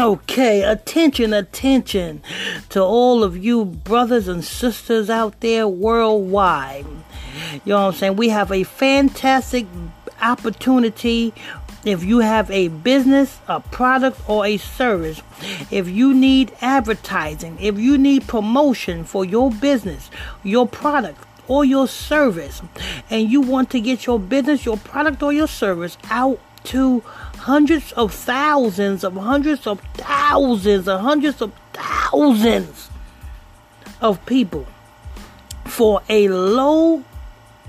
Okay, attention, attention to all of you brothers and sisters out there worldwide. You know what I'm saying? We have a fantastic opportunity if you have a business, a product, or a service, if you need advertising, if you need promotion for your business, your product, or your service, and you want to get your business, your product, or your service out to hundreds of thousands of hundreds of thousands of hundreds of thousands of people for a low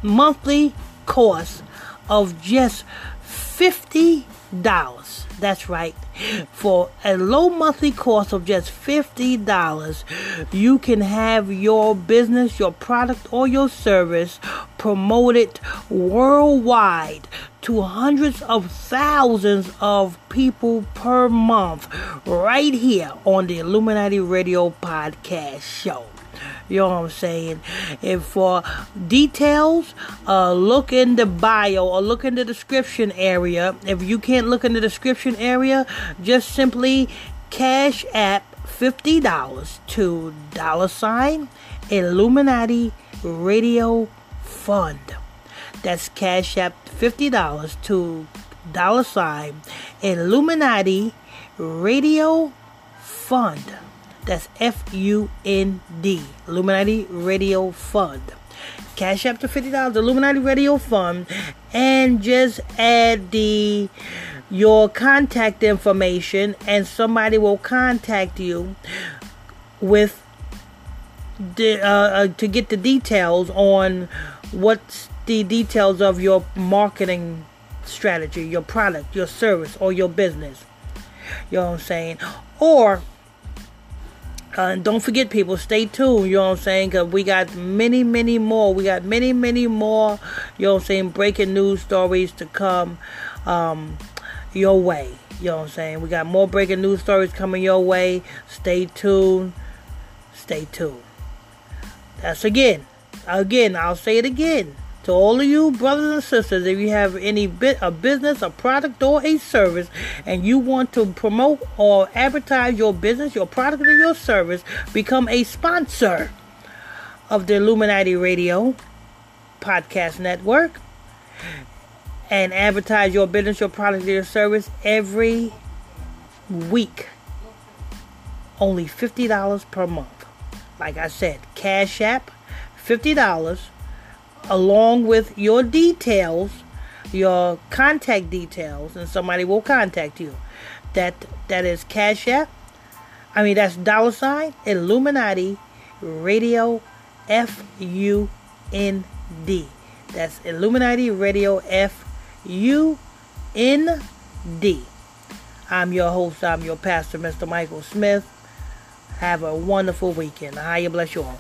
monthly cost of just $50. That's right. For a low monthly cost of just $50, you can have your business, your product, or your service promoted worldwide to hundreds of thousands of people per month right here on the Illuminati Radio Podcast Show. You know what I'm saying? And for details, uh, look in the bio or look in the description area. If you can't look in the description area, just simply cash app $50 to dollar sign Illuminati Radio Fund. That's cash app $50 to dollar sign Illuminati Radio Fund. That's F U N D. Illuminati Radio Fund. Cash up to $50, Illuminati Radio Fund, and just add the your contact information, and somebody will contact you with the uh, uh, to get the details on what's the details of your marketing strategy, your product, your service, or your business. You know what I'm saying? Or uh, don't forget, people, stay tuned. You know what I'm saying? Because we got many, many more. We got many, many more, you know what I'm saying, breaking news stories to come um, your way. You know what I'm saying? We got more breaking news stories coming your way. Stay tuned. Stay tuned. That's again. Again, I'll say it again. To all of you brothers and sisters if you have any bit a business a product or a service and you want to promote or advertise your business your product or your service become a sponsor of the illuminati radio podcast network and advertise your business your product or your service every week. Only $50 per month. Like i said cash app $50 along with your details, your contact details, and somebody will contact you. That that is Cash App. I mean that's dollar sign Illuminati Radio F U N D. That's Illuminati Radio F U N D. I'm your host, I'm your pastor, Mr. Michael Smith. Have a wonderful weekend. I bless you all.